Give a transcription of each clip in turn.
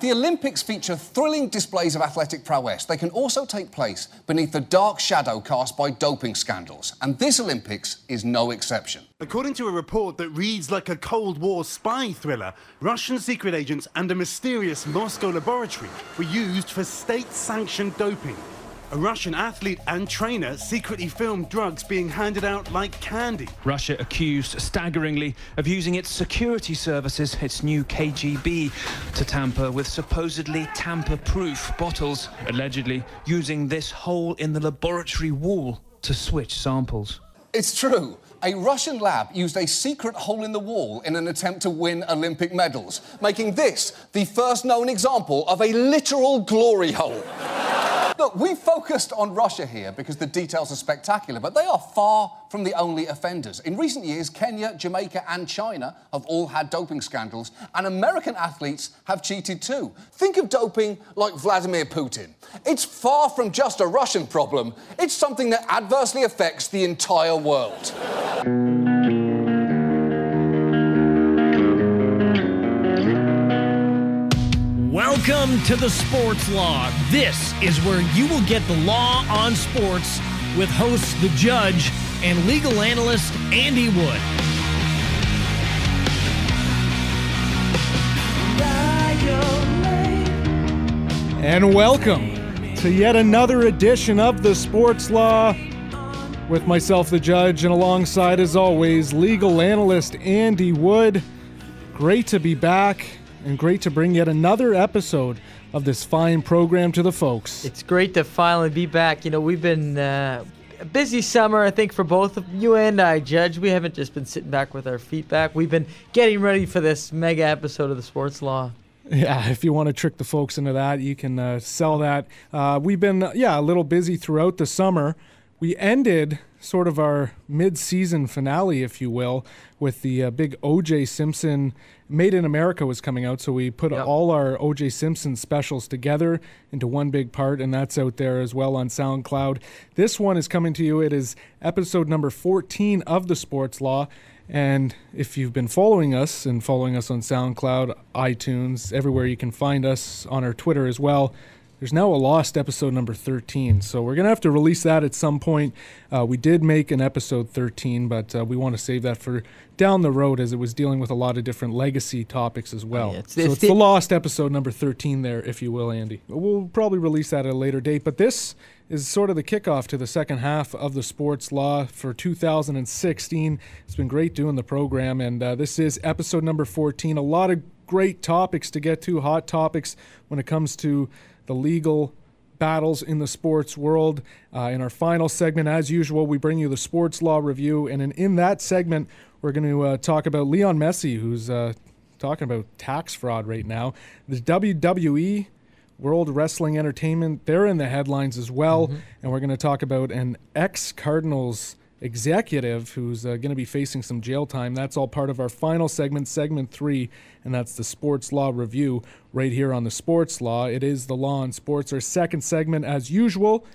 The Olympics feature thrilling displays of athletic prowess. They can also take place beneath the dark shadow cast by doping scandals. And this Olympics is no exception. According to a report that reads like a Cold War spy thriller, Russian secret agents and a mysterious Moscow laboratory were used for state sanctioned doping. A Russian athlete and trainer secretly filmed drugs being handed out like candy. Russia accused, staggeringly, of using its security services, its new KGB, to tamper with supposedly tamper proof bottles, allegedly using this hole in the laboratory wall to switch samples. It's true. A Russian lab used a secret hole in the wall in an attempt to win Olympic medals, making this the first known example of a literal glory hole. Look, we focused on Russia here because the details are spectacular, but they are far from the only offenders. In recent years, Kenya, Jamaica, and China have all had doping scandals, and American athletes have cheated too. Think of doping like Vladimir Putin. It's far from just a Russian problem, it's something that adversely affects the entire world. Welcome to the Sports Law. This is where you will get the law on sports with hosts The Judge and legal analyst Andy Wood. And welcome to yet another edition of the Sports Law with myself, the judge, and alongside, as always, legal analyst Andy Wood. Great to be back and great to bring yet another episode of this fine program to the folks. It's great to finally be back. You know, we've been uh, a busy summer, I think, for both of you and I, Judge. We haven't just been sitting back with our feet back. We've been getting ready for this mega episode of the Sports Law. Yeah, if you want to trick the folks into that, you can uh, sell that. Uh, we've been, yeah, a little busy throughout the summer. We ended sort of our mid-season finale, if you will, with the uh, big O.J. Simpson Made in America was coming out, so we put Yep. all our O.J. Simpson specials together into one big part, and that's out there as well on SoundCloud. This one is coming to you. It is episode number 14 of the Sports Law. And if you've been following us and following us on SoundCloud, iTunes, everywhere you can find us on our Twitter as well, there's now a lost episode number 13. So we're going to have to release that at some point. Uh, we did make an episode 13, but uh, we want to save that for down the road as it was dealing with a lot of different legacy topics as well. Yeah, it's- so it's it's the- the lost episode number 13 there, if you will, Andy. We'll probably release that at a later date, but this is sort of the kickoff to the second half of the sports law for 2016. It's been great doing the program, and uh, this is episode number 14. A lot of great topics to get to, hot topics when it comes to the legal battles in the sports world. Uh, in our final segment, as usual, we bring you the sports law review, and in, in that segment, we're going to uh, talk about Leon Messi, who's uh, talking about tax fraud right now. The WWE, World Wrestling Entertainment, they're in the headlines as well, and we're going to talk about an ex Cardinals executive who's uh, going to be facing some jail time. That's all part of our final segment, segment three, and that's the sports law review right here on the sports law. It is the law and sports. Our second segment, as usual,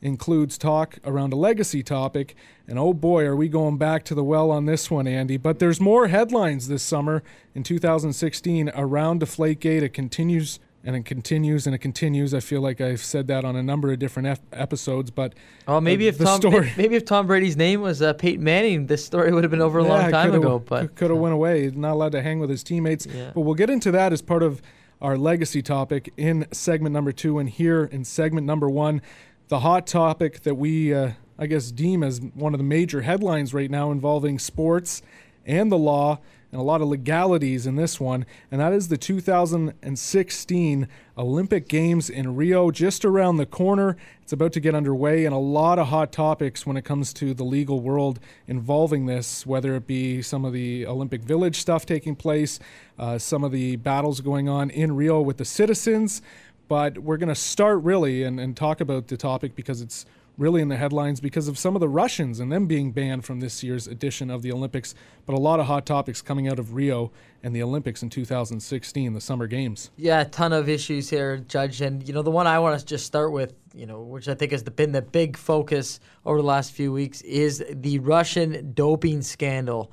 includes talk around a legacy topic. And oh boy, are we going back to the well on this one, Andy. But there's more headlines this summer in 2016 around Deflategate. It continues and it continues and it continues. I feel like I've said that on a number of different ep- episodes, but Oh, maybe uh, if the Tom story- maybe if Tom Brady's name was uh, Peyton Manning, this story would have been over a long time ago. But could have went away. He's not allowed to hang with his teammates. Yeah. But we'll get into that as part of our legacy topic in segment number two, and here in segment number one, the hot topic that we, uh, I guess, deem as one of the major headlines right now involving sports and the law. And a lot of legalities in this one, and that is the 2016 Olympic Games in Rio, just around the corner. It's about to get underway, and a lot of hot topics when it comes to the legal world involving this, whether it be some of the Olympic Village stuff taking place, uh, some of the battles going on in Rio with the citizens. But we're going to start really and, and talk about the topic because it's really in the headlines because of some of the Russians and them being banned from this year's edition of the Olympics. But a lot of hot topics coming out of Rio and the Olympics in 2016, the Summer Games. Yeah, a ton of issues here, Judge. And, you know, the one I want to just start with, you know, which I think has been the big focus over the last few weeks, is the Russian doping scandal.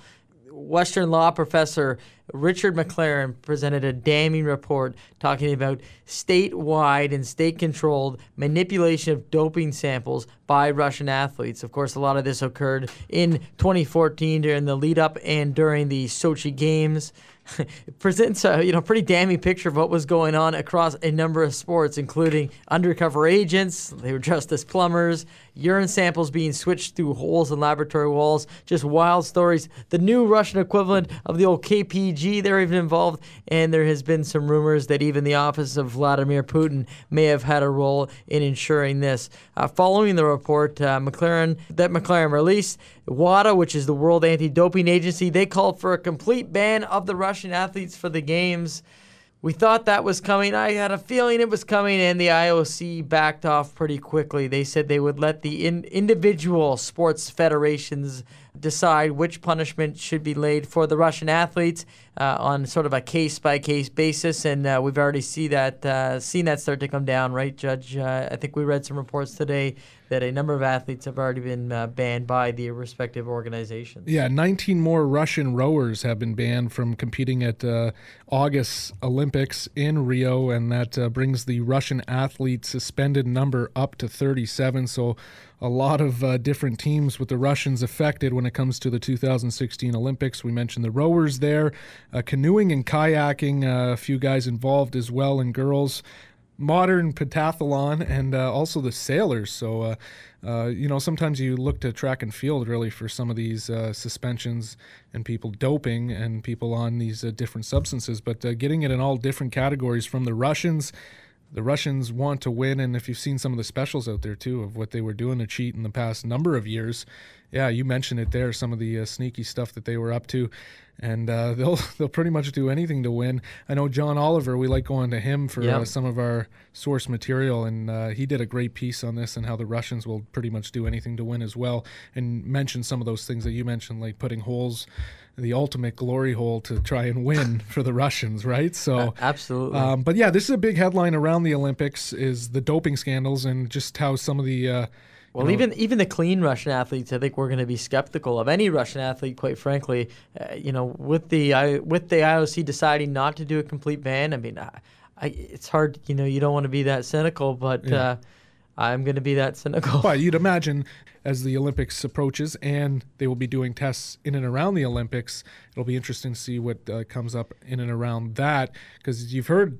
Western law professor Richard McLaren presented a damning report talking about statewide and state controlled manipulation of doping samples by Russian athletes. Of course, a lot of this occurred in 2014 during the lead up and during the Sochi Games. presents a you know pretty damning picture of what was going on across a number of sports, including undercover agents. They were dressed as plumbers, urine samples being switched through holes in laboratory walls. Just wild stories. The new Russian equivalent of the old KGB, they're even involved, and there has been some rumors that even the office of Vladimir Putin may have had a role in ensuring this. Uh, following the report, uh, McLaren that McLaren released, WADA, which is the World Anti-Doping Agency, they called for a complete ban of the Russian athletes for the games. We thought that was coming. I had a feeling it was coming, and the IOC backed off pretty quickly. They said they would let the in- individual sports federations decide which punishment should be laid for the Russian athletes uh, on sort of a case by case basis, and uh, we've already see that uh, seen that start to come down, right, Judge? Uh, I think we read some reports today that a number of athletes have already been uh, banned by the respective organizations. Yeah, 19 more Russian rowers have been banned from competing at uh, August Olympics in Rio, and that brings the Russian athlete suspended number up to 37. So, a lot of uh, different teams with the Russians affected when it comes to the 2016 Olympics. We mentioned the rowers there, uh, canoeing and kayaking, uh, a few guys involved as well, and girls modern pentathlon and uh, also the sailors. So, uh, uh, you know, sometimes you look to track and field really for some of these suspensions and people doping and people on these different substances. But getting it in all different categories from the Russians. The Russians want to win, and if you've seen some of the specials out there too of what they were doing to cheat in the past number of years, yeah, you mentioned it there. Some of the sneaky stuff that they were up to and uh, they'll they'll pretty much do anything to win. I know John Oliver. We like going to him for uh, some of our source material, and uh, he did a great piece on this and how the Russians will pretty much do anything to win as well, and mentioned some of those things that you mentioned, like putting holes. The ultimate glory hole to try and win for the Russians, right? So absolutely. Um, but yeah, this is a big headline around the Olympics: is the doping scandals and just how some of the uh, well, even even the clean Russian athletes, I think we're going to be skeptical of any Russian athlete. Quite frankly, uh, you know, with the I, with the IOC deciding not to do a complete ban, I mean, I, I, it's hard. You know, you don't want to be that cynical, but yeah. uh, I'm going to be that cynical. But you'd imagine as the Olympics approaches, and they will be doing tests in and around the Olympics. It'll be interesting to see what uh, comes up in and around that, because you've heard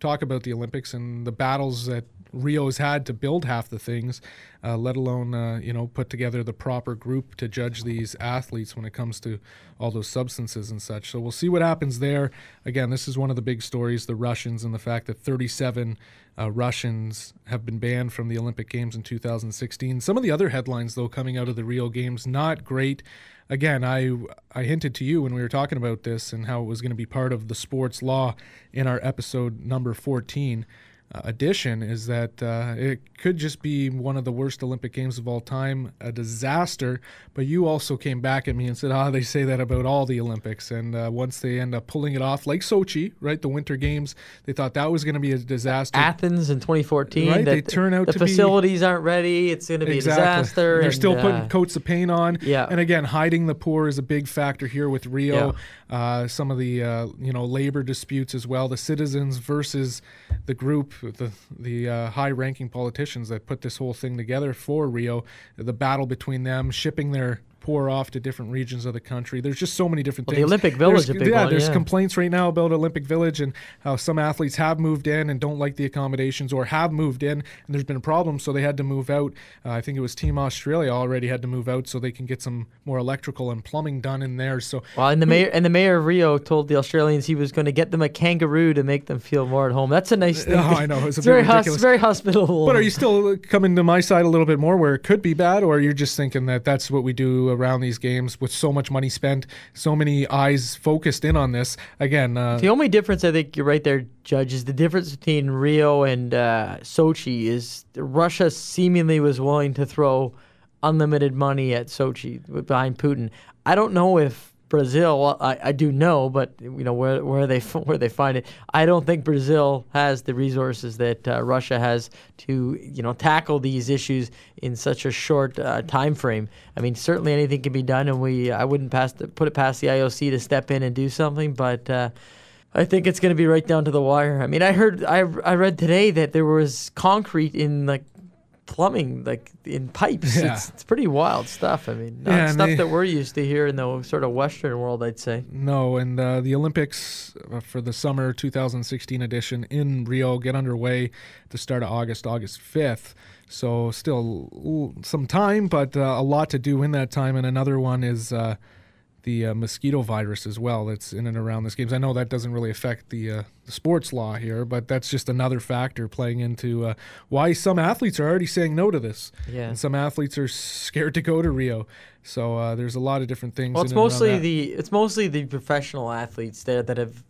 talk about the Olympics and the battles that Rio's had to build half the things, uh, let alone uh, you know put together the proper group to judge these athletes when it comes to all those substances and such. So we'll see what happens there. Again, this is one of the big stories: the Russians and the fact that 37 uh, Russians have been banned from the Olympic Games in 2016. Some of the other headlines, though, coming out of the Rio Games, not great. Again, I I hinted to you when we were talking about this and how it was going to be part of the sports law in our episode number 14 uh, addition is that uh, it could just be one of the worst Olympic Games of all time, a disaster. But you also came back at me and said, ah, they say that about all the Olympics. And uh, once they end up pulling it off, like Sochi, right, the Winter Games, they thought that was going to be a disaster. Athens in 2014, right? They turn out the to facilities be, aren't ready. It's going to be exactly. a disaster. They're and, still putting uh, coats of paint on. Yeah. And again, hiding the poor is a big factor here with Rio. Yeah. Uh, some of the uh, you know labor disputes as well. The citizens versus the group, the the uh, high-ranking politicians that put this whole thing together for Rio. The battle between them, shipping their pour off to different regions of the country. There's just so many different well, things. The Olympic Village, there's, a big yeah, one, there's yeah. complaints right now about Olympic Village and how some athletes have moved in and don't like the accommodations or have moved in and there's been a problem, so they had to move out. Uh, I think it was Team Australia already had to move out so they can get some more electrical and plumbing done in there. So well, and the mayor and the mayor of Rio told the Australians he was going to get them a kangaroo to make them feel more at home. That's a nice thing. Oh, I know. It's, it's very hus- very hospitable. But are you still coming to my side a little bit more where it could be bad, or are you're just thinking that that's what we do around these games? with so much money spent, so many eyes focused in on this. Again, uh, the only difference I think you're right there, Judge, is the difference between Rio and uh, Sochi is Russia seemingly was willing to throw unlimited money at Sochi behind Putin. I don't know if Brazil, I, I do know, but you know where where they where they find it. I don't think Brazil has the resources that uh, Russia has to you know tackle these issues in such a short uh, time frame. I mean, certainly anything can be done, and we I wouldn't pass the, put it past the IOC to step in and do something, but. Uh, I think it's going to be right down to the wire. I mean, I heard, I, I read today that there was concrete in like plumbing, like in pipes. Yeah. It's, it's pretty wild stuff. I mean, not Yeah, stuff they- that we're used to here in the sort of Western world, I'd say. No, and uh, the Olympics uh, for the summer 2016 edition in Rio get underway at the start of August, August 5th. So still some time, but uh, a lot to do in that time. And another one is uh, the uh, mosquito virus as well that's in and around this games. I know that doesn't really affect the, uh, the sports law here, but that's just another factor playing into uh, why some athletes are already saying no to this. Yeah. And some athletes are scared to go to Rio. So uh, there's a lot of different things. Well, it's mostly the it's mostly the professional athletes there that have,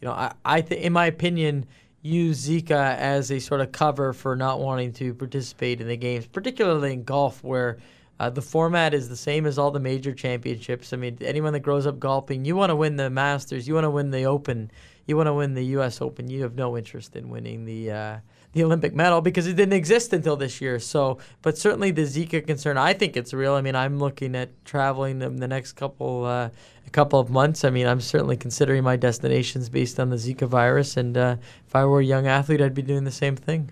you know, I, I th- in my opinion, use Zika as a sort of cover for not wanting to participate in the games, particularly in golf, where uh, the format is the same as all the major championships. I mean, anyone that grows up golfing, you want to win the Masters, you want to win the Open, you want to win the U.S. Open. You have no interest in winning the. Uh, the Olympic medal because it didn't exist until this year. So, but certainly the Zika concern, I think it's real. I mean, I'm looking at traveling in the next couple uh, a couple of months. I mean, I'm certainly considering my destinations based on the Zika virus, and uh, if I were a young athlete, I'd be doing the same thing.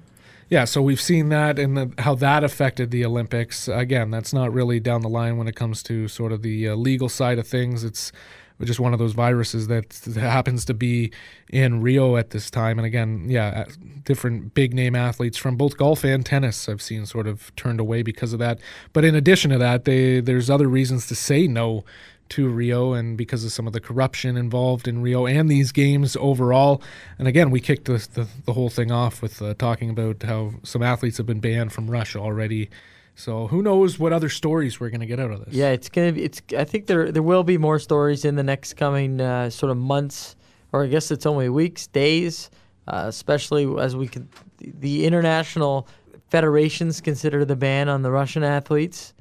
Yeah, so we've seen that and how that affected the Olympics. Again, that's not really down the line when it comes to sort of the uh, legal side of things. It's just one of those viruses that happens to be in Rio at this time. And again, yeah, uh, different big name athletes from both golf and tennis I've seen sort of turned away because of that. But in addition to that, they there's other reasons to say no to Rio and because of some of the corruption involved in Rio and these games overall. And again, we kicked the, the, the whole thing off with uh, talking about how some athletes have been banned from Russia already. So who knows what other stories we're going to get out of this? Yeah, it's gonna be. It's. I think there there will be more stories in the next coming uh, sort of months, or I guess it's only weeks, days, uh, especially as we can. The international federations consider the ban on the Russian athletes.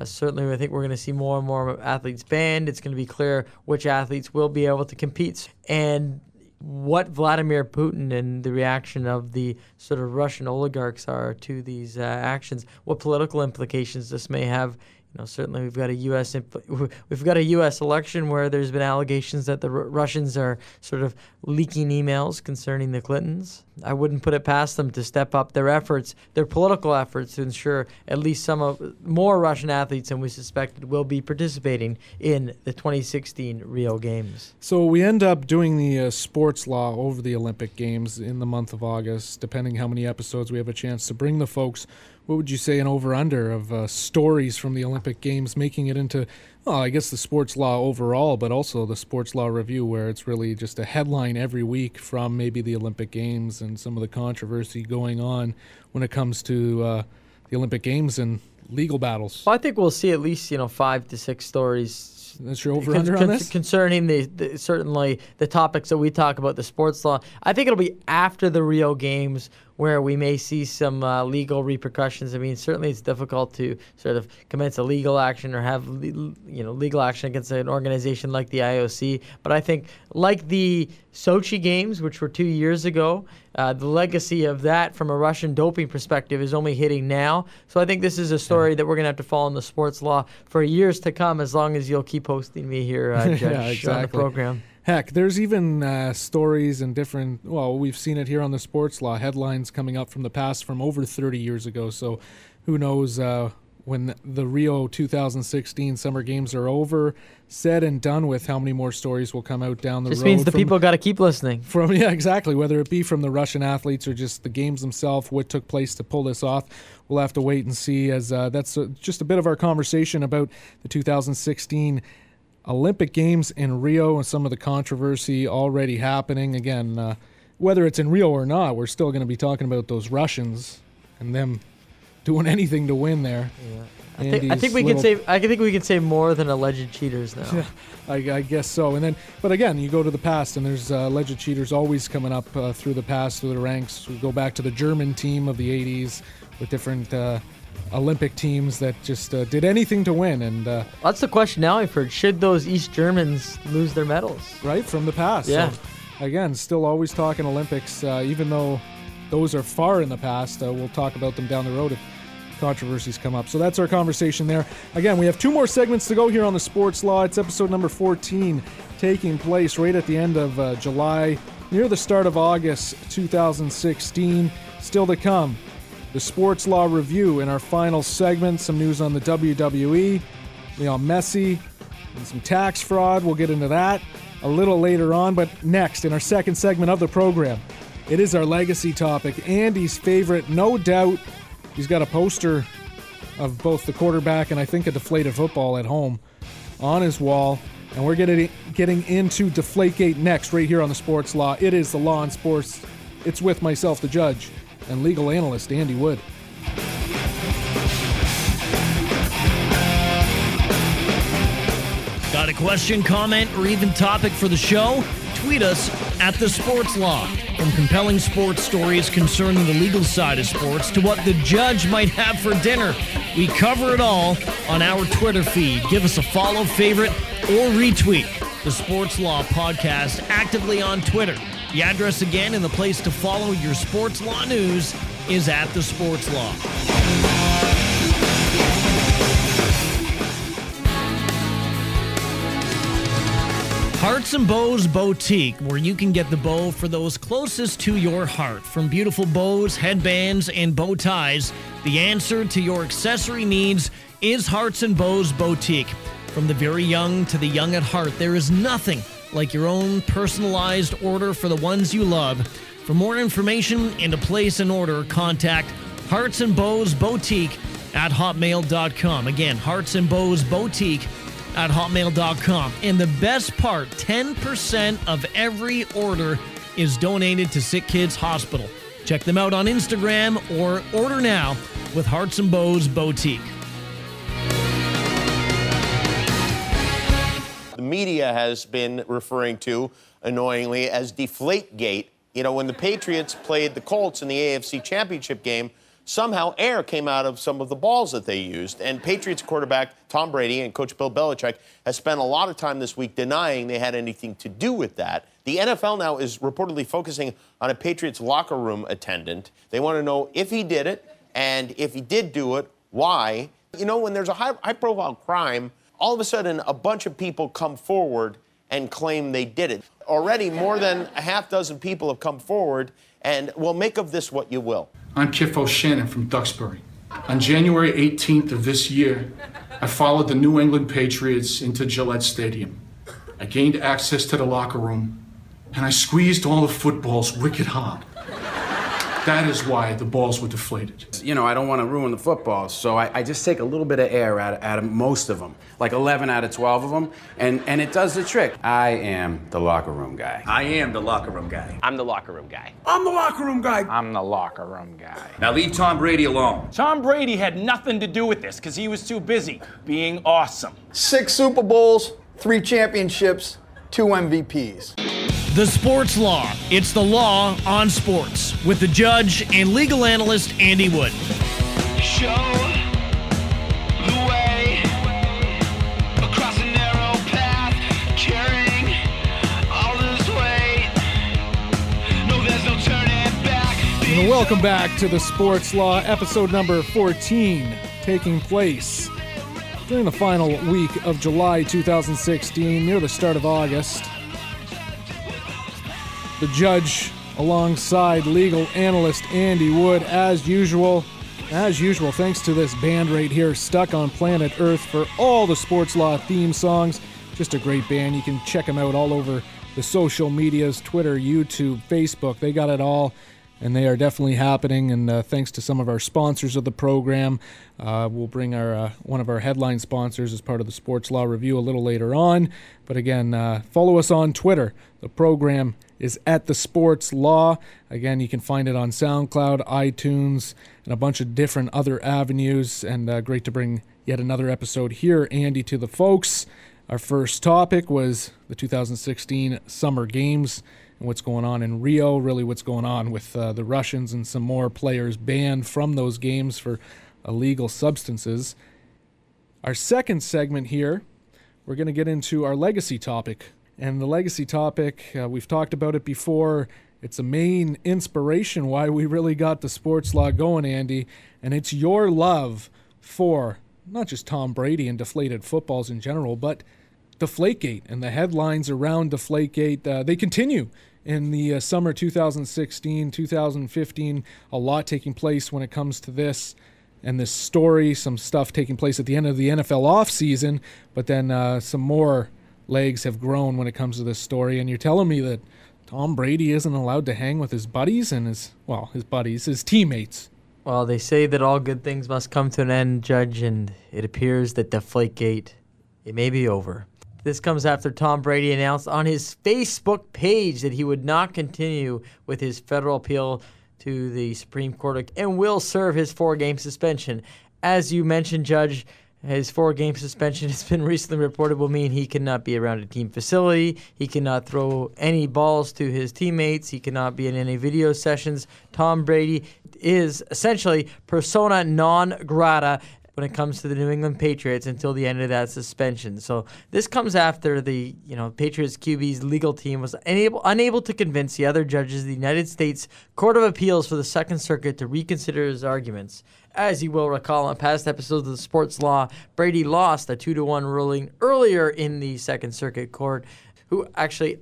Uh, certainly, I think we're going to see more and more athletes banned. It's going to be clear which athletes will be able to compete. And what Vladimir Putin and the reaction of the sort of Russian oligarchs are to these uh, actions, what political implications this may have. Know, certainly we've got a U.S. Impl- we've got a U.S. election where there's been allegations that the R- Russians are sort of leaking emails concerning the Clintons. I wouldn't put it past them to step up their efforts, their political efforts, to ensure at least some of more Russian athletes than we suspected will be participating in the 2016 Rio Games. So we end up doing the uh, sports law over the Olympic Games in the month of August, depending how many episodes we have a chance to bring the folks. What would you say an over under of uh, stories from the Olympic Games making it into, well, I guess the sports law overall, but also the sports law review, where it's really just a headline every week from maybe the Olympic Games and some of the controversy going on when it comes to uh, the Olympic Games and legal battles. Well, I think we'll see at least you know five to six stories That's your over con- under on this? concerning the, the certainly the topics that we talk about the sports law. I think it'll be after the Rio Games where we may see some uh, legal repercussions. I mean, certainly it's difficult to sort of commence a legal action or have le- you know legal action against an organization like the IOC. But I think like the Sochi Games, which were two years ago, uh, the legacy of that from a Russian doping perspective is only hitting now. So I think this is a story that we're going to have to follow in the sports law for years to come, as long as you'll keep hosting me here, uh, Judge, Yeah, on the program. Heck, there's even uh, stories and different. Well, we've seen it here on the sports law headlines coming up from the past from over 30 years ago. So, who knows uh, when the Rio 2016 Summer Games are over, said and done with, how many more stories will come out down the Just road? means the from- people got to keep listening. from yeah exactly whether it be from the russian athletes or just the games themselves what took place to pull this off we'll have to wait and see as uh, that's uh, just a bit of our conversation about the 2016 olympic games in rio and some of the controversy already happening again uh, whether it's in rio or not we're still going to be talking about those russians and them doing anything to win there I think, I think we can say I think we can say more than alleged cheaters now. I, I guess so. And then, but again, you go to the past, and there's uh, alleged cheaters always coming up uh, through the past, through the ranks. We go back to the German team of the '80s with different uh, Olympic teams that just uh, did anything to win, and uh, That's the question now I've heard. Should those East Germans lose their medals? right from the past. Yeah. So, again, still always talking Olympics, uh, even though those are far in the past. Uh, we'll talk about them down the road if controversies come up. So that's our conversation there. Again, we have two more segments to go here on the Sports Law. It's episode number 14, taking place right at the end of uh, July, near the start of August 2016. Still to come. The Sports Law Review in our final segment. Some news on the WWE, Leon Messi, and some tax fraud. We'll get into that a little later on. But next, in our second segment of the program, it is our legacy topic. Andy's favorite, no doubt. He's got a poster of both the quarterback and I think a deflated football at home on his wall. And we're getting getting into Deflategate next, right here on the Sports Law. It is the Law and Sports. It's with myself, the judge, and legal analyst Andy Wood. Got a question, comment, or even topic for the show? Tweet us at The Sports Law. From compelling sports stories concerning the legal side of sports to what the judge might have for dinner, we cover it all on our Twitter feed. Give us a follow, favorite, or retweet the Sports Law podcast actively on Twitter. The address again and the place to follow your sports law news is at The Sports Law. Hearts and Bows Boutique, where you can get the bow for those closest to your heart. From beautiful bows, headbands, and bow ties, the answer to your accessory needs is Hearts and Bows Boutique. From the very young to the young at heart, there is nothing like your own personalized order for the ones you love. For more information and to place an order, contact Hearts and Bows Boutique at hotmail.com. Again, Hearts and Bows Boutique at hotmail.com. And the best part 10% of every order is donated to Sick Kids Hospital. Check them out on Instagram or order now with Hearts and Bows Boutique. Media has been referring to annoyingly as Deflategate. You know, when the Patriots played the Colts in the AFC Championship game, somehow air came out of some of the balls that they used. And Patriots quarterback Tom Brady and coach Bill Belichick has spent a lot of time this week denying they had anything to do with that. The NFL now is reportedly focusing on a Patriots locker room attendant. They want to know if he did it and if he did do it, why. You know, when there's a high, high profile crime, all of a sudden a bunch of people come forward and claim they did it. Already more than a half dozen people have come forward, and well, make of this what you will. I'm Kif O'Shannon from Duxbury. On January 18th of this year, I followed the New England Patriots into Gillette Stadium. I gained access to the locker room, and I squeezed all the footballs wicked hard. That is why the balls were deflated. You know, I don't want to ruin the football, so I, I just take a little bit of air out of, out of most of them, like 11 out of 12 of them, and, and it does the trick. I am the locker room guy. I am the locker room guy. I'm the locker room guy. I'm the locker room guy. I'm the locker room guy. Now leave Tom Brady alone. Tom Brady had nothing to do with this because he was too busy being awesome. Six Super Bowls, three championships, two MVPs. The Sports Law. It's the law on sports with the judge and legal analyst Andy Wood. Show the way across a narrow path, carrying all this weight. No, there's no turning back. And welcome back to the Sports Law, episode number 14, taking place during the final week of July 2016, near the start of August. The judge, alongside legal analyst Andy Wood, as usual. As usual, thanks to this band right here, Stuck on Planet Earth, for all the Sports Law theme songs. Just a great band. You can check them out all over the social medias Twitter, YouTube, Facebook. They got it all and they are definitely happening. And uh, thanks to some of our sponsors of the program, uh, we'll bring our uh, one of our headline sponsors as part of the Sports Law Review a little later on. But again, uh, follow us on Twitter. The program is at the Sports Law. Again, you can find it on SoundCloud, iTunes, and a bunch of different other avenues. And uh, great to bring yet another episode here, Andy, to the folks. Our first topic was the 2016 Summer Games and what's going on in Rio, really what's going on with uh, the Russians and some more players banned from those games for illegal substances. Our second segment here, we're going to get into our legacy topic. And the legacy topic, uh, we've talked about it before. It's a main inspiration why we really got the sports law going, Andy. And it's your love for not just Tom Brady and deflated footballs in general, but Deflategate and the headlines around Deflategate. Uh, they continue in the uh, summer 2016, 2015. A lot taking place when it comes to this and this story. Some stuff taking place at the end of the NFL offseason, but then uh, some more legs have grown when it comes to this story. And you're telling me that Tom Brady isn't allowed to hang with his buddies and his, well, his buddies, his teammates. Well, they say that all good things must come to an end, Judge, and it appears that the Deflategate, it may be over. This comes after Tom Brady announced on his Facebook page that he would not continue with his federal appeal to the Supreme Court and will serve his four game suspension. As you mentioned, Judge, his four game suspension has been recently reported will mean he cannot be around a team facility. He cannot throw any balls to his teammates. He cannot be in any video sessions. Tom Brady is essentially persona non grata when it comes to the New England Patriots until the end of that suspension. So this comes after the you know Patriots QB's legal team was unable unable to convince the other judges of the United States Court of Appeals for the Second Circuit to reconsider his arguments. As you will recall on past episodes of the sports law, Brady lost a two to one ruling earlier in the Second Circuit Court, who actually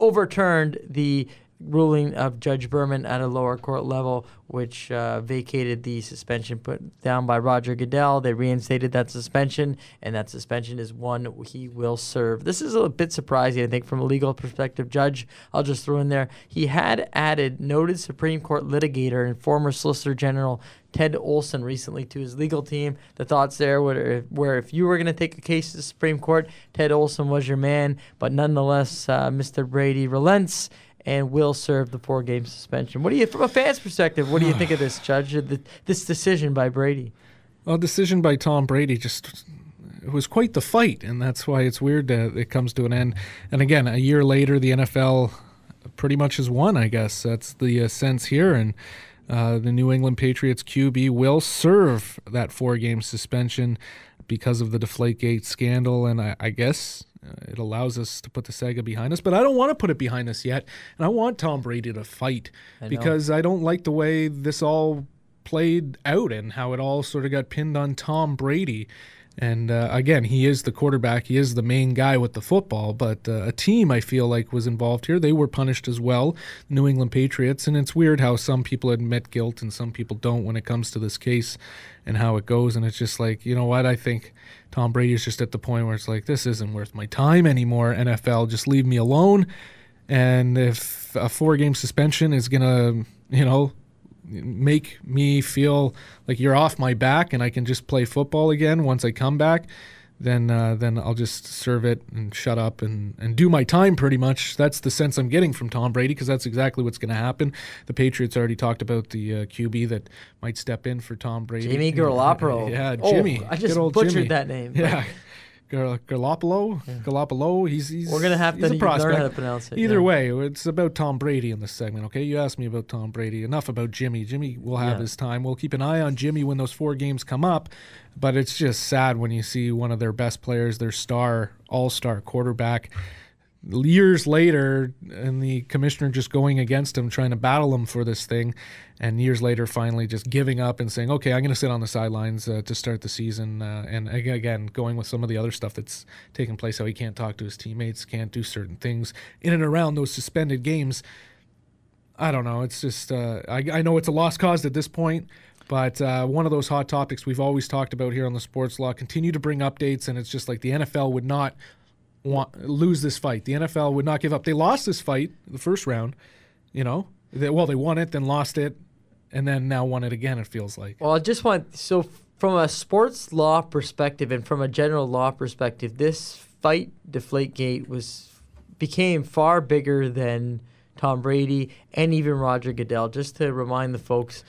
overturned the ruling of Judge Berman at a lower court level, which uh, vacated the suspension put down by Roger Goodell. They reinstated that suspension, and that suspension is one he will serve. This is a bit surprising, I think, from a legal perspective. Judge, I'll just throw in there, he had added noted Supreme Court litigator and former Solicitor General Ted Olson recently to his legal team. The thoughts there were where if you were going to take a case to the Supreme Court, Ted Olson was your man, but nonetheless, uh, Mr. Brady relents and will serve the four game suspension. What do you, from a fan's perspective, what do you think of this, Judge? The, this decision by Brady? Well, decision by Tom Brady just it was quite the fight, and that's why it's weird that it comes to an end. And again, a year later, the NFL pretty much has won. I guess that's the uh, sense here, and uh, the New England Patriots QB will serve that four-game suspension because of the Deflategate scandal, and I, I guess uh, it allows us to put the saga behind us, but I don't want to put it behind us yet. And I want Tom Brady to fight I because I don't like the way this all played out and how it all sort of got pinned on Tom Brady. And uh, again, he is the quarterback. He is the main guy with the football. But uh, a team, I feel like, was involved here. They were punished as well, New England Patriots. And it's weird how some people admit guilt and some people don't when it comes to this case and how it goes. And it's just like, you know what? I think Tom Brady is just at the point where it's like, this isn't worth my time anymore, NFL. Just leave me alone. And if a four game suspension is going to, you know, make me feel like you're off my back and I can just play football again once I come back, then uh, then I'll just serve it and shut up and, and do my time pretty much. That's the sense I'm getting from Tom Brady because that's exactly what's going to happen. The Patriots already talked about the uh, QB that might step in for Tom Brady. Jimmy Garoppolo. Yeah, Oh, Jimmy. I just butchered Jimmy. that name. Yeah. Gar- Garoppolo, Garoppolo. He's, he's We're gonna have to learn how to pronounce it, Either yeah. way, it's about Tom Brady in this segment. Okay, you asked me about Tom Brady. Enough about Jimmy. Jimmy will have Yeah. his time. We'll keep an eye on Jimmy when those four games come up. But it's just sad when you see one of their best players, their star, all-star quarterback, years later, and the commissioner just going against him, trying to battle him for this thing, and years later, finally just giving up and saying, "Okay, I'm going to sit on the sidelines uh, to start the season." Uh, and again, going with some of the other stuff that's taking place, how he can't talk to his teammates, can't do certain things in and around those suspended games. I don't know. It's just uh, I, I know it's a lost cause at this point, but uh, one of those hot topics we've always talked about here on the Sports Law. Continue to bring updates, and it's just like the NFL would not want lose this fight. The NFL would not give up. They lost this fight the first round. You know, they, well they won it, then lost it, and then now won it again. It feels like. Well, I just want so from a sports law perspective and from a general law perspective, this fight Deflategate was became far bigger than Tom Brady and even Roger Goodell. Just to remind the folks,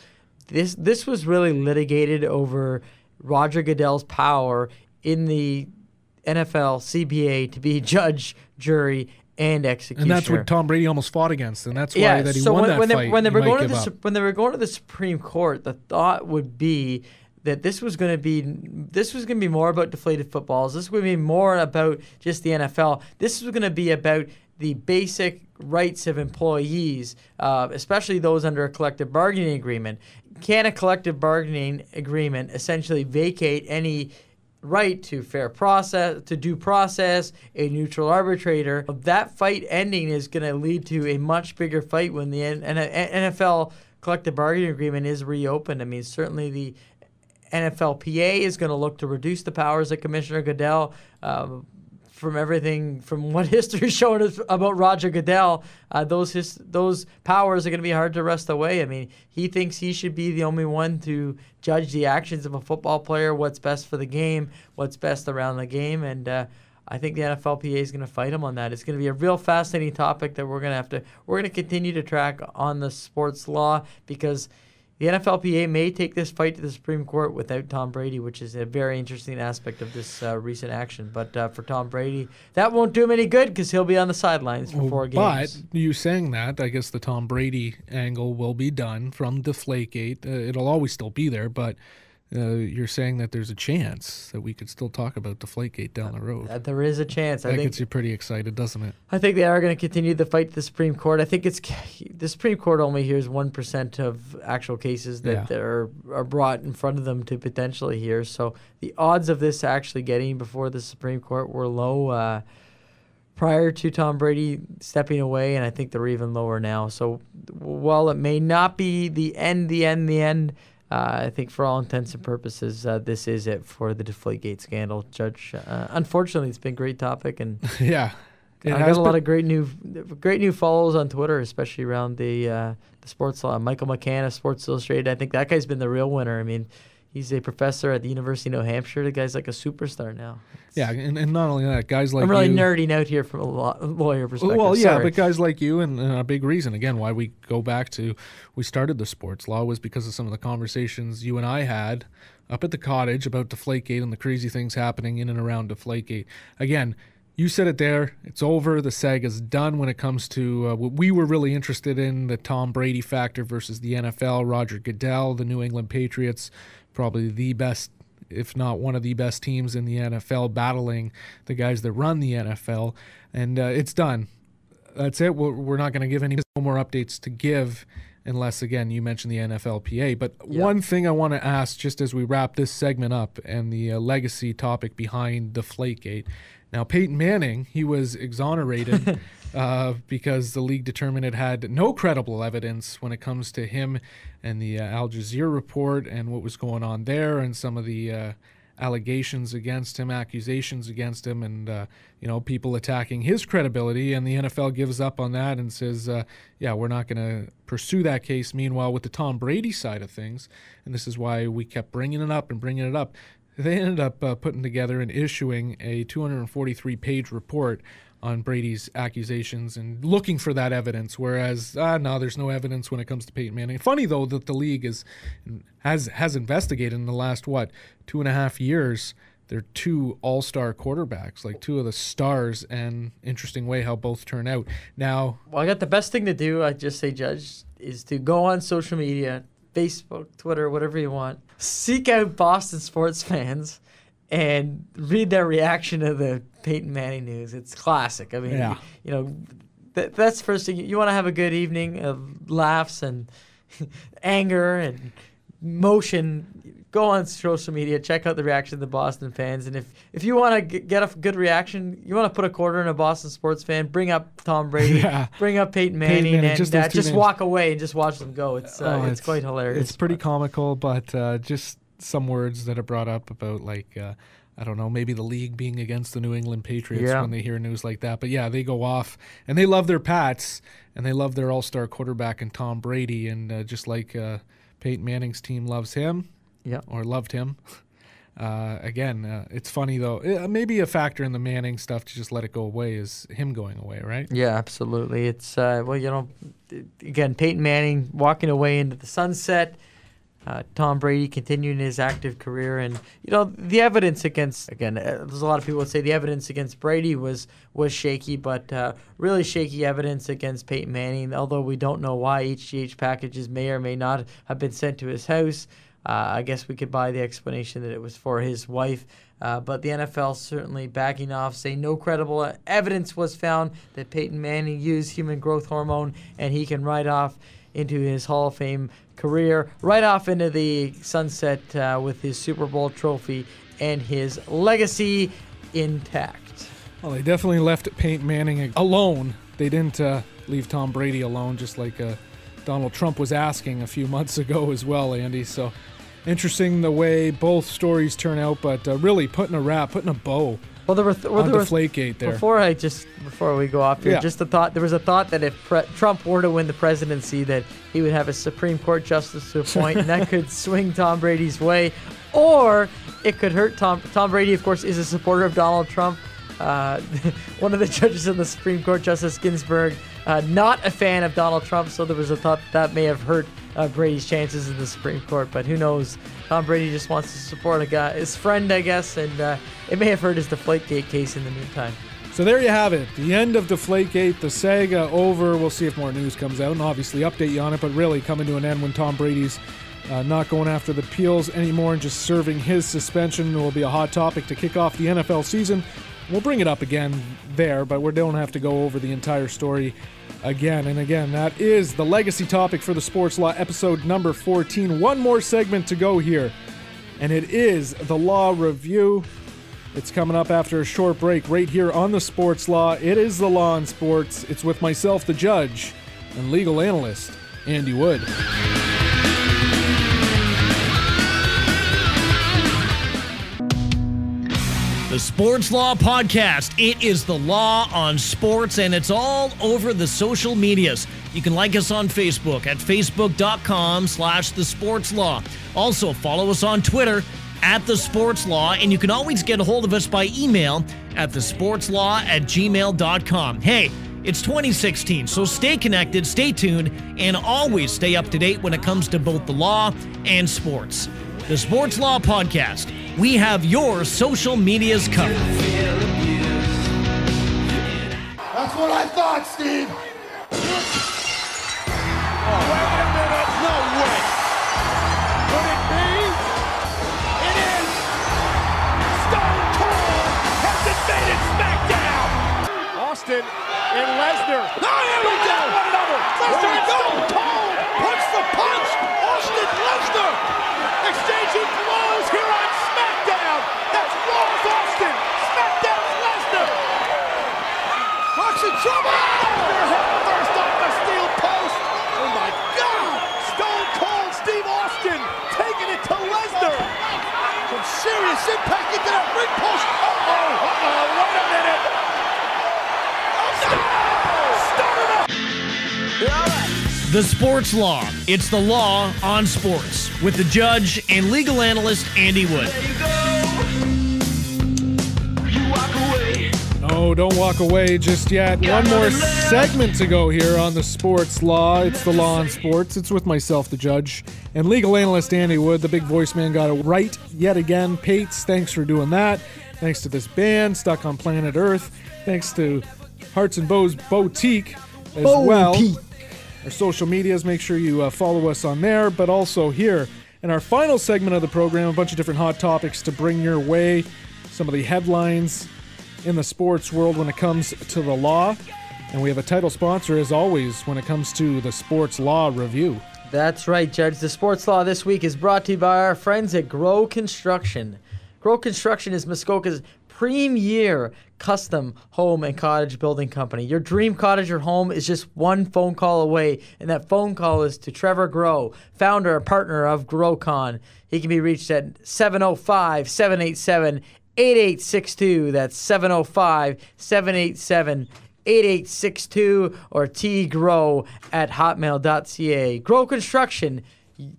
this this was really litigated over Roger Goodell's power in the NFL CBA to be judge, jury, and executioner. And that's what Tom Brady almost fought against, and that's why yeah, that he so won when, that when fight. They, when they were going to the up. When they were going to the Supreme Court, the thought would be that this was going to be this was going to be more about deflated footballs. This to be more about just the NFL. This was going to be about the basic rights of employees, uh, especially those under a collective bargaining agreement. Can a collective bargaining agreement essentially vacate any right to fair process, to due process, a neutral arbitrator? That fight ending is going to lead to a much bigger fight when the NFL collective bargaining agreement is reopened. I mean, certainly the NFLPA is going to look to reduce the powers of Commissioner Goodell. Um, from everything from what history showed us about Roger Goodell, uh, those his, those powers are going to be hard to wrest away. I mean, he thinks he should be the only one to judge the actions of a football player, what's best for the game, what's best around the game, and uh, I think the NFLPA is going to fight him on that. It's going to be a real fascinating topic that we're going to have to we're going to continue to track on the sports law because the NFLPA may take this fight to the Supreme Court without Tom Brady, which is a very interesting aspect of this uh, recent action. But uh, for Tom Brady, that won't do him any good because he'll be on the sidelines for four games. But you saying that, I guess the Tom Brady angle will be done from Deflategate. Uh, it'll always still be there, but uh, you're saying that there's a chance that we could still talk about Deflategate down the road. There is a chance. I that think gets you pretty excited, doesn't it? I think they are going to continue the fight to the Supreme Court. I think it's the Supreme Court only hears one percent of actual cases that, Yeah. are are brought in front of them to potentially hear. So the odds of this actually getting before the Supreme Court were low uh, prior to Tom Brady stepping away, and I think they're even lower now. So while it may not be the end, the end, the end. Uh, I think for all intents and purposes, uh, this is it for the Deflategate scandal, Judge. Uh, unfortunately, it's been a great topic, and yeah, I got a lot of great new, great new follows on Twitter, especially around the uh, the sports law. Michael McCann of Sports Illustrated. I think that guy's been the real winner. I mean, he's a professor at the University of New Hampshire. The guy's like a superstar now. Yeah, and, and not only that, guys like I'm really you, nerding out here from a law, lawyer perspective. Well, yeah, Sorry. but guys like you, and uh, a big reason again why we go back to we started the sports law was because of some of the conversations you and I had up at the cottage about Deflategate and the crazy things happening in and around Deflategate. Again, you said it there. It's over. The saga's done when it comes to uh, what we were really interested in the Tom Brady factor versus the NFL. Roger Goodell, the New England Patriots, probably the best if not one of the best teams in the NFL, battling the guys that run the NFL. And uh, it's done. That's it. We're, we're not going to give any more updates to give unless, again, you mentioned the NFLPA. But one thing I want to ask just as we wrap this segment up and the uh, legacy topic behind Deflategate. Now, Peyton Manning, he was exonerated uh, because the league determined it had no credible evidence when it comes to him and the uh, Al Jazeera report and what was going on there and some of the uh, allegations against him, accusations against him, and uh, you know people attacking his credibility. And the NFL gives up on that and says, uh, "Yeah, we're not going to pursue that case." Meanwhile, with the Tom Brady side of things, and this is why we kept bringing it up and bringing it up, they ended up uh, putting together and issuing a 243-page report on Brady's accusations and looking for that evidence. Whereas, ah, no, there's no evidence when it comes to Peyton Manning. Funny though that the league is has has investigated in the last what two and a half years. They're two all-star quarterbacks, like two of the stars, and interesting way how both turn out. Now, Well, I got the best thing to do. I just say, Judge, is to go on social media, Facebook, Twitter, whatever you want. Seek out Boston sports fans and read their reaction to the Peyton Manning news. It's classic. I mean, Yeah. you know, th- that's the first thing. You want to have a good evening of laughs and anger and motion. Go on social media, check out the reaction of the Boston fans, and if if you want to get a good reaction, you want to put a quarter in a Boston sports fan. Bring up Tom Brady, Yeah. bring up Peyton Peyton Manning, Manning, and just uh, just walk away and just watch them go. It's uh, Oh, it's, quite hilarious. It's pretty comical, but uh, just some words that are brought up about like uh, I don't know, maybe the league being against the New England Patriots Yeah. when they hear news like that. But yeah, they go off and they love their Pats and they love their All-Star quarterback and Tom Brady, and uh, just like uh, Peyton Manning's team loves him, yeah, or loved him. Uh, again, uh, it's funny though. Uh, maybe a factor in the Manning stuff to just let it go away is him going away, right? Yeah, absolutely. It's uh, well, you know, again, Peyton Manning walking away into the sunset. Uh, Tom Brady continuing his active career, and you know the evidence against again. Uh, there's a lot of people say the evidence against Brady was was shaky, but uh, really shaky evidence against Peyton Manning. Although we don't know why HGH packages may or may not have been sent to his house. Uh, I guess we could buy the explanation that it was for his wife. Uh, but the NFL certainly backing off, saying no credible evidence was found that Peyton Manning used human growth hormone, and he can ride off into his Hall of Fame career, right off into the sunset uh, with his Super Bowl trophy and his legacy intact. Well, they definitely left Peyton Manning alone. They didn't uh, leave Tom Brady alone, just like uh, Donald Trump was asking a few months ago as well, Andy. So interesting the way both stories turn out, but uh, really putting a wrap, putting a bow well, there were th- well, there was, there. Before I just before we go off here, Yeah. just a thought. There was a thought that if pre- Trump were to win the presidency, that he would have a Supreme Court justice to appoint, and that could swing Tom Brady's way, or it could hurt Tom. Tom Brady, of course, is a supporter of Donald Trump. Uh, one of the judges on the Supreme Court, Justice Ginsburg, uh, not a fan of Donald Trump, so there was a thought that may have hurt uh, Brady's chances in the Supreme Court. But who knows? Tom Brady just wants to support a guy, his friend, I guess, and uh, it may have hurt his Deflategate case in the meantime. So there you have it. The end of Deflategate, the saga over. We'll see if more news comes out and obviously update you on it, but really coming to an end when Tom Brady's uh, not going after the Peels anymore and just serving his suspension will be a hot topic to kick off the NFL season. We'll bring it up again there, but we don't have to go over the entire story again and again. That is the legacy topic for the Sports Law episode number 14. One more segment to go here, and it is the Law Review. It's coming up after a short break right here on the Sports Law. It is the Law in Sports. It's with myself, the judge, and legal analyst, Andy Wood. The Sports Law Podcast. It is the law on sports, and it's all over the social medias. You can like us on Facebook at facebook.com slash the sports law. Also, follow us on Twitter at the sports law, and you can always get a hold of us by email at the sports law at gmail.com. Hey, it's 2016, so stay connected, stay tuned, and always stay up to date when it comes to both the law and sports. The Sports Law Podcast. We have your social medias covered. That's what I thought, Steve. Austin and Lesnar. Oh, here we go. One another. Lesnar and Stone Cold. Punch for punch. Austin Lesnar exchanging blows here on SmackDown. That's Raw's Austin. SmackDown's Lesnar. Fox in trouble! Lesnar head first off the steel post. Oh my God! Stone Cold Steve Austin taking it to Lesnar. Some serious impact into that ring post. Uh-oh, uh-oh, wait a minute. The Sports Law. It's the law on sports with the judge and legal analyst Andy Wood. Oh, don't walk away just yet. One more segment to go here on the Sports Law. It's the Law on Sports. It's with myself, the judge, and legal analyst Andy Wood. The big voice man got it right yet again. Pates, thanks for doing that. Thanks to this band, Stuck on Planet Earth. Thanks to Hearts and Bows Boutique as well. Our social medias, make sure you uh, follow us on there, but also here in our final segment of the program, a bunch of different hot topics to bring your way. Some of the headlines in the sports world when it comes to the law. And we have a title sponsor, as always, when it comes to the Sports Law Review. That's right, Judge. The sports law this week is brought to you by our friends at Grow Construction. Grow Construction is Muskoka's premier custom home and cottage building company. Your dream cottage or home is just one phone call away, and that phone call is to Trevor Grow, founder and partner of GrowCon. He can be reached at 705 787 8862. That's 705 787 8862 or tgrow at hotmail.ca. Grow Construction,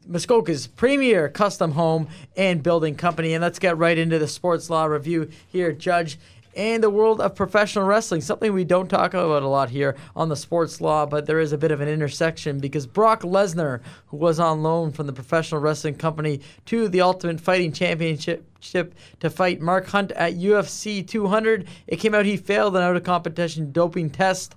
Muskoka's premier custom home and building company. And let's get right into the sports law review here, Judge. and the world of professional wrestling, something we don't talk about a lot here on the sports law, but there is a bit of an intersection because Brock Lesnar, who was on loan from the professional wrestling company to the Ultimate Fighting Championship to fight Mark Hunt at UFC 200, it came out he failed an out of competition doping test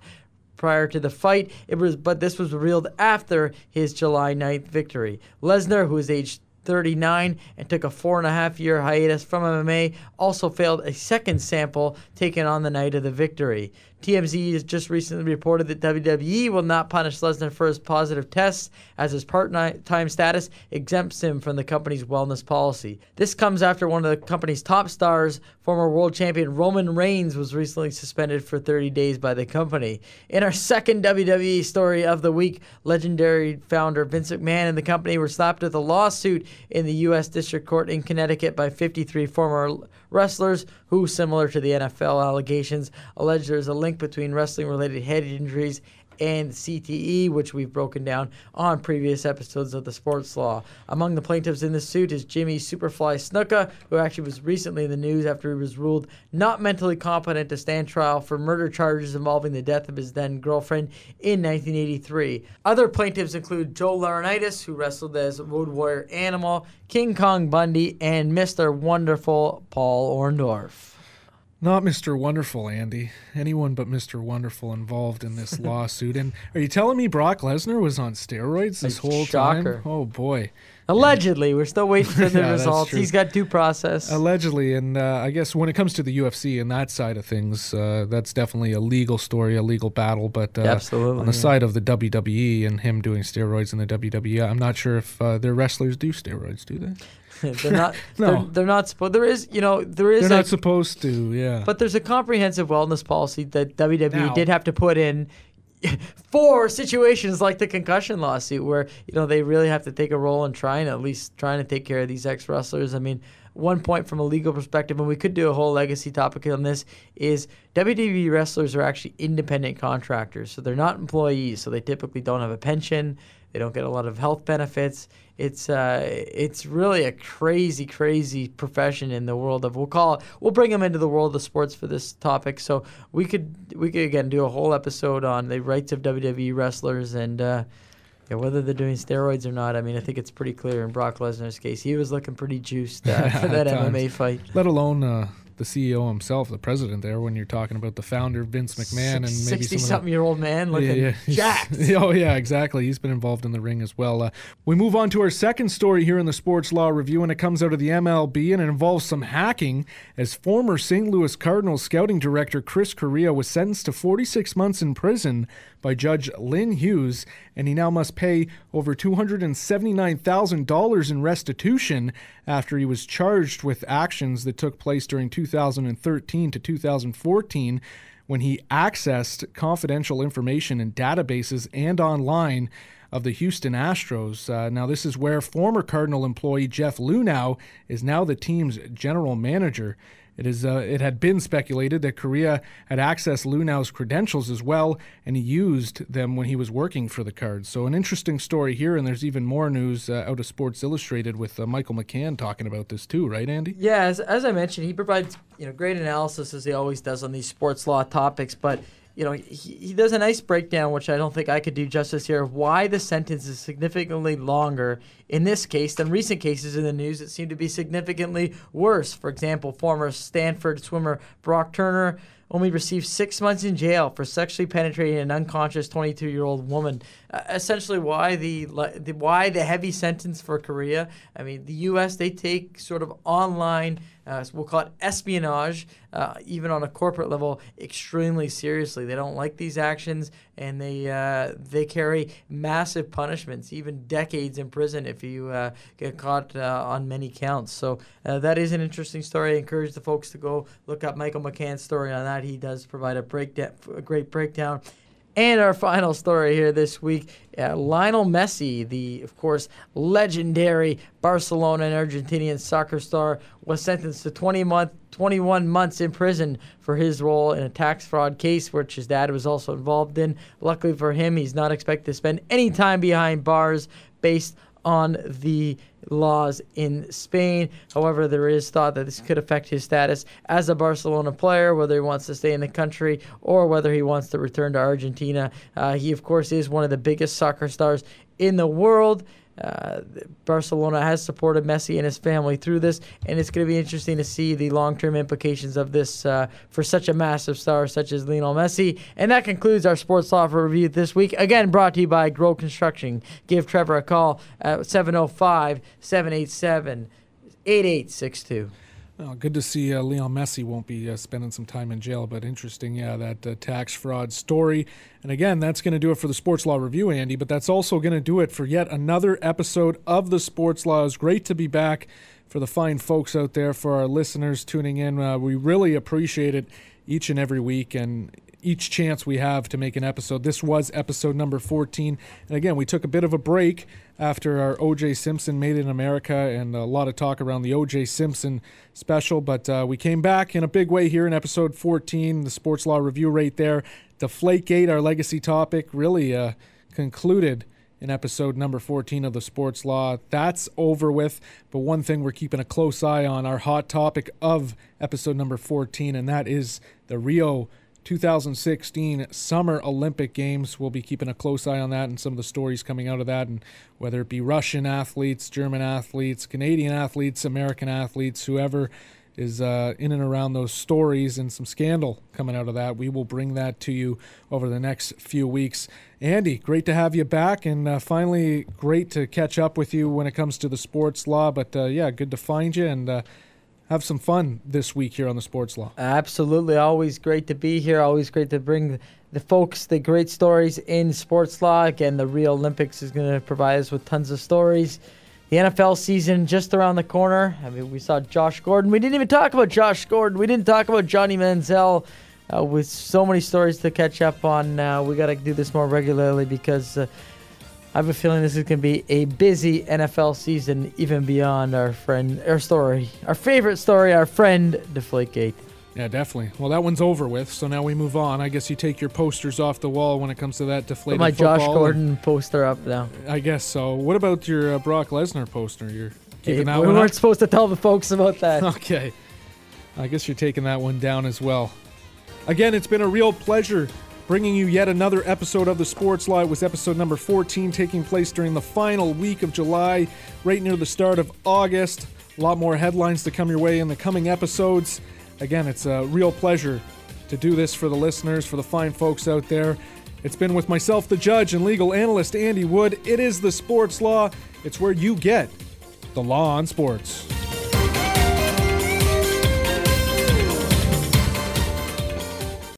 prior to the fight. It was, but this was revealed after his July 9th victory. Lesnar, who is aged 39 and took a four and a half year hiatus from MMA, also failed a second sample taken on the night of the victory. TMZ has just recently reported that WWE will not punish Lesnar for his positive tests, as his part time status exempts him from the company's wellness policy. This comes after one of the company's top stars, former world champion Roman Reigns, was recently suspended for 30 days by the company. In our second WWE story of the week, legendary founder Vince McMahon and the company were slapped with a lawsuit in the U.S. District Court in Connecticut by 53 former wrestlers who, similar to the NFL allegations, allege there's a link between wrestling related head injuries and CTE, which we've broken down on previous episodes of the Sports Law. Among the plaintiffs in the suit is Jimmy Superfly Snuka, who actually was recently in the news after he was ruled not mentally competent to stand trial for murder charges involving the death of his then girlfriend in 1983. Other plaintiffs include Joe Laurinaitis, who wrestled as Road Warrior Animal, King Kong Bundy, and Mr. Wonderful Paul Orndorff. Not Mr. Wonderful, Andy. Anyone but Mr. Wonderful involved in this lawsuit. And are you telling me Brock Lesnar was on steroids this A whole shocker. time? Oh boy. Allegedly, we're still waiting for the Yeah, results. He's got due process. Allegedly, and uh, I guess when it comes to the UFC and that side of things, uh, that's definitely a legal story, a legal battle. But uh, Absolutely, on the yeah. side of the WWE and him doing steroids in the WWE, I'm not sure if uh, their wrestlers do steroids, do they? they're not. No. they're, they're not supposed. There is, you know, there is. They're a, not supposed to, yeah. But there's a comprehensive wellness policy that WWE Now- did have to put in for situations like the concussion lawsuit, where you know they really have to take a role in trying at least trying to take care of these ex wrestlers. I mean. One point from a legal perspective, and we could do a whole legacy topic on this, is WWE wrestlers are actually independent contractors. So they're not employees, so they typically don't have a pension. They don't get a lot of health benefits. It's uh, it's really a crazy, crazy profession in the world of we'll call it. We'll bring them into the world of sports for this topic. So we could we could again do a whole episode on the rights of WWE wrestlers and uh, yeah, whether they're doing steroids or not. I mean, I think it's pretty clear in Brock Lesnar's case. He was looking pretty juiced uh, for that MMA fight. Let alone uh, the CEO himself, the president there, when you're talking about the founder, Vince McMahon, and maybe some Sixty-something-year-old man looking he's- jacked. oh yeah, exactly. He's been involved in the ring as well. Uh, we move on to our second story here in the Sports Law Review, and it comes out of the MLB, and it involves some hacking. As former St. Louis Cardinals scouting director Chris Correa was sentenced to 46 months in prison by Judge Lynn Hughes, and he now must pay over $279,000 in restitution after he was charged with actions that took place during 2013 to 2014 when he accessed confidential information in databases and online of the Houston Astros. Uh, now, this is where former Cardinal employee Jeff Luhnow is now the team's general manager. It is. Uh, it had been speculated that Correa had accessed Luhnow's credentials as well, and he used them when he was working for the Cards. So, an interesting story here, and there's even more news uh, out of Sports Illustrated with uh, Michael McCann talking about this too, right, Andy? Yeah, as, as I mentioned, he provides you know great analysis as he always does on these sports law topics. But you know he, he does a nice breakdown, which I don't think I could do justice here, of why the sentence is significantly longer in this case than recent cases in the news that seem to be significantly worse. For example, former Stanford swimmer Brock Turner only received six months in jail for sexually penetrating an unconscious 22-year-old woman. Uh, essentially, why the, the why the heavy sentence for Correa? I mean, the U.S. they take sort of online, uh, we'll call it espionage, uh, even on a corporate level, extremely seriously. They don't like these actions, and they uh, they carry massive punishments, even decades in prison if you uh, get caught uh, on many counts. So uh, that is an interesting story. I encourage the folks to go look up Michael McCann's story on that. He does provide a breakdown, a great breakdown. And our final story here this week uh, Lionel Messi, the, of course, legendary Barcelona and Argentinian soccer star, was sentenced to 20 month, 21 months in prison for his role in a tax fraud case, which his dad was also involved in. Luckily for him, he's not expected to spend any time behind bars based on the laws in Spain. However, there is thought that this could affect his status as a Barcelona player, whether he wants to stay in the country or whether he wants to return to Argentina. Uh, he, of course, is one of the biggest soccer stars in the world. Uh, Barcelona has supported Messi and his family through this, and it's going to be interesting to see the long term implications of this uh, for such a massive star such as Lionel Messi. And that concludes our Sports Law review this week. Again, brought to you by Grow Construction. Give Trevor a call at 705 787 8862. Oh, good to see uh, Leon Messi won't be uh, spending some time in jail, but interesting, yeah, that uh, tax fraud story. And again, that's going to do it for the Sports Law Review, Andy, but that's also going to do it for yet another episode of the Sports Law. It's great to be back for the fine folks out there, for our listeners tuning in. Uh, we really appreciate it each and every week, and each chance we have to make an episode. This was episode number 14. And again, we took a bit of a break after our OJ Simpson Made in America and a lot of talk around the OJ Simpson special. But uh, we came back in a big way here in episode 14, the sports law review right there. Deflategate, our legacy topic, really uh, concluded in episode number 14 of the sports law. That's over with. But one thing we're keeping a close eye on, our hot topic of episode number 14, and that is the Rio 2016 Summer Olympic Games. We'll be keeping a close eye on that and some of the stories coming out of that, and whether it be Russian athletes, German athletes, Canadian athletes, American athletes, whoever is uh, in and around those stories and some scandal coming out of that. We will bring that to you over the next few weeks. Andy, great to have you back, and uh, finally, great to catch up with you when it comes to the sports law. But uh, yeah, good to find you and uh, have some fun this week here on the Sports Law. Absolutely. Always great to be here. Always great to bring the folks the great stories in sports law. Again, the Rio Olympics is going to provide us with tons of stories. The NFL season just around the corner. I mean, we saw Josh Gordon. We didn't even talk about Josh Gordon. We didn't talk about Johnny Manziel. Uh, with so many stories to catch up on, uh, we got to do this more regularly because. Uh, I have a feeling this is going to be a busy NFL season, even beyond our friend, our story, our favorite story, our friend Deflategate. Yeah, definitely. Well, that one's over with, so now we move on. I guess you take your posters off the wall when it comes to that deflated Put my Josh. Gordon poster up now. I guess so. What about your uh, Brock Lesnar poster? You're keeping Hey, that we one weren't up? supposed to tell the folks about that. Okay. I guess you're taking that one down as well. Again, it's been a real pleasure bringing you yet another episode of the Sports Law. Was episode number 14, taking place during the final week of July, right near the start of August. A lot more headlines to come your way in the coming episodes. Again, it's a real pleasure to do this for the listeners, for the fine folks out there. It's been with myself, the judge and legal analyst Andy Wood. It is the Sports Law. It's where you get the law on sports.